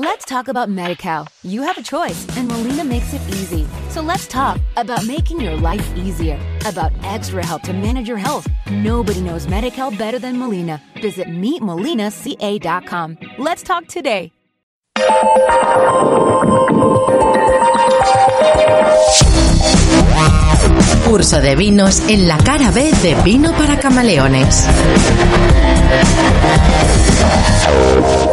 Let's talk about MediCal. You have a choice, and Molina makes it easy. So let's talk about making your life easier, about extra help to manage your health. Nobody knows MediCal better than Molina. Visit meetmolinaca.com. Let's talk today. Curso de vinos en la cara B de Vino para Camaleones.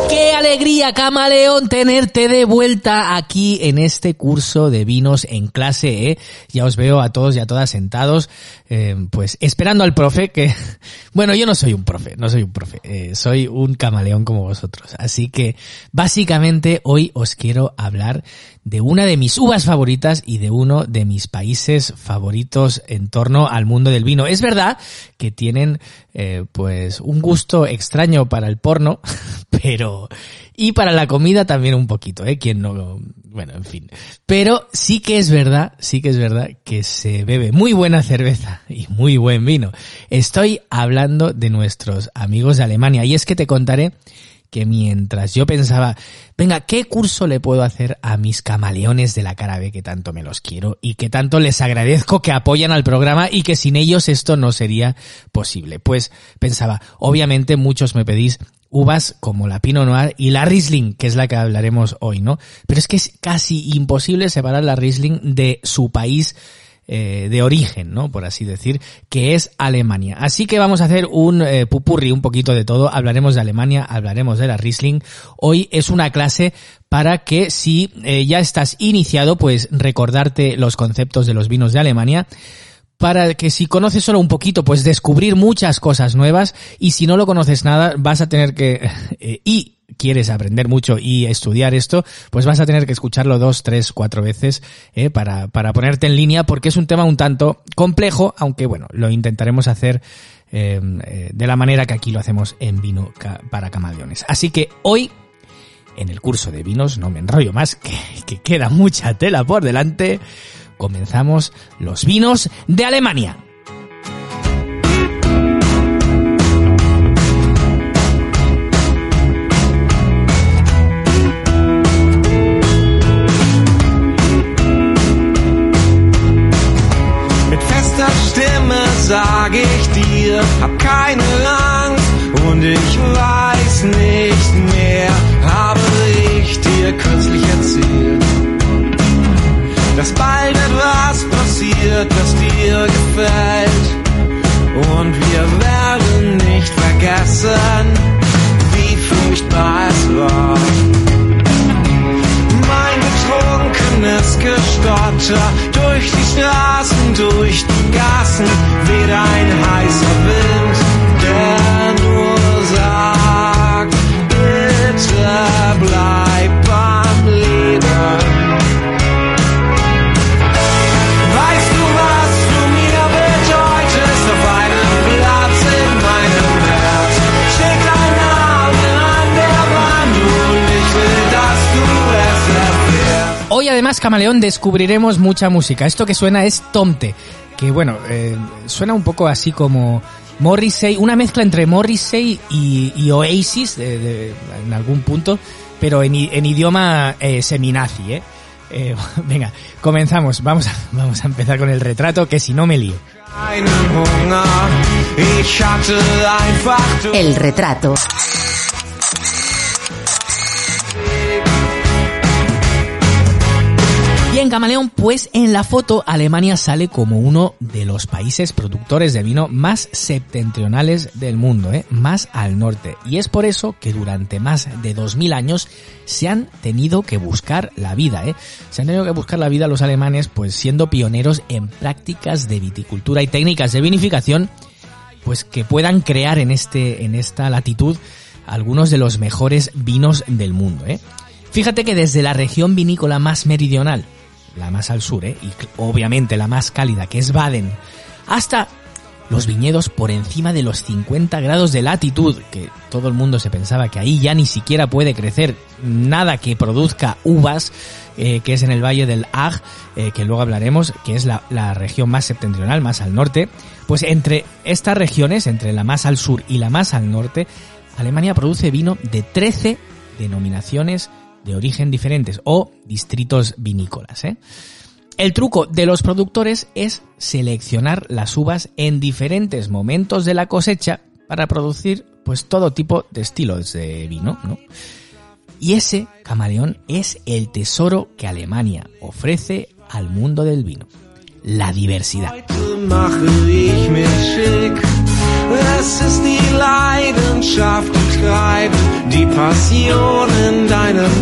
¡Qué alegría, camaleón, tenerte de vuelta aquí en este curso de vinos en clase! ¿eh? Ya os veo a todos y a todas sentados, eh, pues esperando al profe, que, bueno, yo no soy un profe, no soy un profe, eh, soy un camaleón como vosotros. Así que, básicamente, hoy os quiero hablar de una de mis uvas favoritas y de uno de mis países favoritos en torno al mundo del vino. Es verdad que tienen eh, pues un gusto extraño para el porno, pero y para la comida también un poquito, ¿eh? Quien no, bueno, en fin. Pero sí que es verdad, sí que es verdad que se bebe muy buena cerveza y muy buen vino. Estoy hablando de nuestros amigos de Alemania y es que te contaré que mientras yo pensaba, venga, ¿qué curso le puedo hacer a mis camaleones de la cara B que tanto me los quiero y que tanto les agradezco que apoyan al programa y que sin ellos esto no sería posible? Pues pensaba, obviamente muchos me pedís uvas como la Pinot Noir y la Riesling, que es la que hablaremos hoy, ¿no? Pero es que es casi imposible separar la Riesling de su país eh, de origen, ¿no? Por así decir, que es Alemania. Así que vamos a hacer un eh, pupurri, un poquito de todo. Hablaremos de Alemania, hablaremos de la Riesling. Hoy es una clase para que si eh, ya estás iniciado, pues recordarte los conceptos de los vinos de Alemania para que si conoces solo un poquito, pues descubrir muchas cosas nuevas y si no lo conoces nada, vas a tener que y quieres aprender mucho y estudiar esto, pues vas a tener que escucharlo dos, tres, cuatro veces eh, para, para ponerte en línea porque es un tema un tanto complejo, aunque bueno, lo intentaremos hacer eh, eh, de la manera que aquí lo hacemos en Vino para Camaleones. Así que hoy, en el curso de vinos, no me enrollo más, que, que queda mucha tela por delante, comenzamos los vinos de Alemania. sag ich dir, hab keine vergessen, wie furchtbar es war. Mein betrunkenes Gestotter durch die Straßen, durch die Gassen weht ein heißer Wind, además, Camaleón, descubriremos mucha música. Esto que suena es Tomte, que bueno, eh, suena un poco así como Morrissey, una mezcla entre Morrissey y, y Oasis de, de, en algún punto, pero en, en idioma eh, seminazi, ¿eh? Eh, venga, comenzamos. Vamos a, vamos a empezar con el retrato, que si no me lío. El retrato. Bien, Camaleón, pues en la foto Alemania sale como uno de los países productores de vino más septentrionales del mundo, ¿eh? más al norte. Y es por eso que durante más de 2000 años se han tenido que buscar la vida. ¿eh? Se han tenido que buscar la vida los alemanes, pues siendo pioneros en prácticas de viticultura y técnicas de vinificación, pues que puedan crear en, este, en esta latitud algunos de los mejores vinos del mundo. ¿eh? Fíjate que desde la región vinícola más meridional, la más al sur, ¿eh? y obviamente la más cálida, que es Baden, hasta los viñedos por encima de los 50 grados de latitud, que todo el mundo se pensaba que ahí ya ni siquiera puede crecer nada que produzca uvas, eh, que es en el valle del Ag, eh, que luego hablaremos, que es la, la, región más septentrional, más al norte, pues entre estas regiones, entre la más al sur y la más al norte, Alemania produce vino de 13 denominaciones de origen diferentes o distritos vinícolas. ¿eh? El truco de los productores es seleccionar las uvas en diferentes momentos de la cosecha para producir pues todo tipo de estilos de vino, ¿no? Y ese camaleón es el tesoro que Alemania ofrece al mundo del vino, la diversidad. Es Leidenschaft,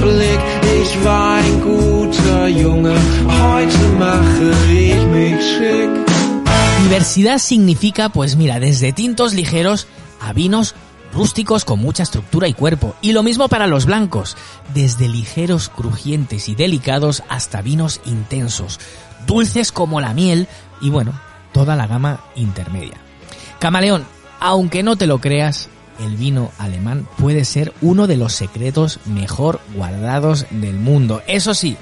Blick. Ich war ein guter Junge, heute mache ich mich schick. Diversidad significa, pues mira, desde tintos ligeros a vinos rústicos con mucha estructura y cuerpo. Y lo mismo para los blancos, desde ligeros, crujientes y delicados hasta vinos intensos, dulces como la miel y bueno, toda la gama intermedia. Camaleón, aunque no te lo creas, el vino alemán puede ser uno de los secretos mejor guardados del mundo. Eso sí,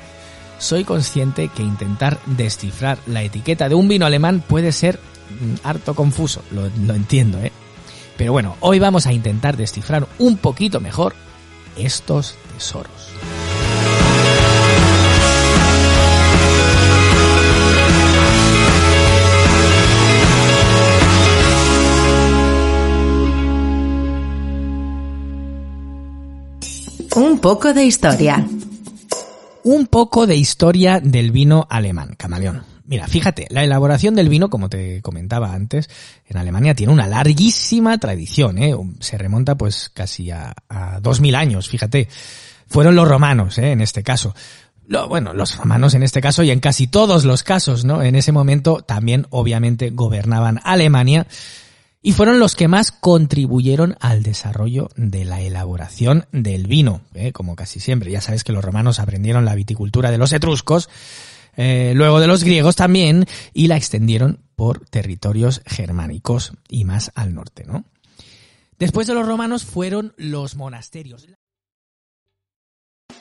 soy consciente que intentar descifrar la etiqueta de un vino alemán puede ser mm, harto confuso, lo, lo entiendo, ¿eh? Pero bueno, hoy vamos a intentar descifrar un poquito mejor estos tesoros. Poco de historia. Un poco de historia del vino alemán, camaleón. Mira, fíjate, la elaboración del vino, como te comentaba antes, en Alemania tiene una larguísima tradición, ¿eh? Se remonta pues casi a, a 2000 años, fíjate. Fueron los romanos, ¿eh? En este caso. Bueno, los romanos en este caso y en casi todos los casos, ¿no? En ese momento también obviamente gobernaban Alemania y fueron los que más contribuyeron al desarrollo de la elaboración del vino, ¿eh? como casi siempre. Ya sabes que los romanos aprendieron la viticultura de los etruscos, eh, luego de los griegos también, y la extendieron por territorios germánicos y más al norte, ¿no? Después de los romanos fueron los monasterios.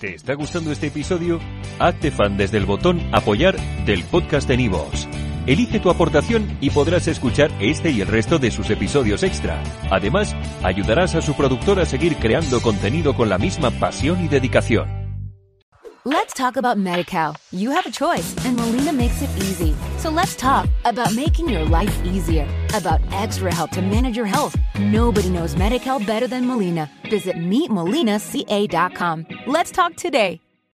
¿Te está gustando este episodio? Hazte fan desde el botón Apoyar del podcast de Nivos. Elige tu aportación y podrás escuchar este y el resto de sus episodios extra. Además, ayudarás a su productor a seguir creando contenido con la misma pasión y dedicación. Let's talk about MediCal. You have a choice, and Molina makes it easy. So let's talk about making your life easier, about extra help to manage your health. Nobody knows MediCal better than Molina. Visit meetmolinaca.com. Let's talk today.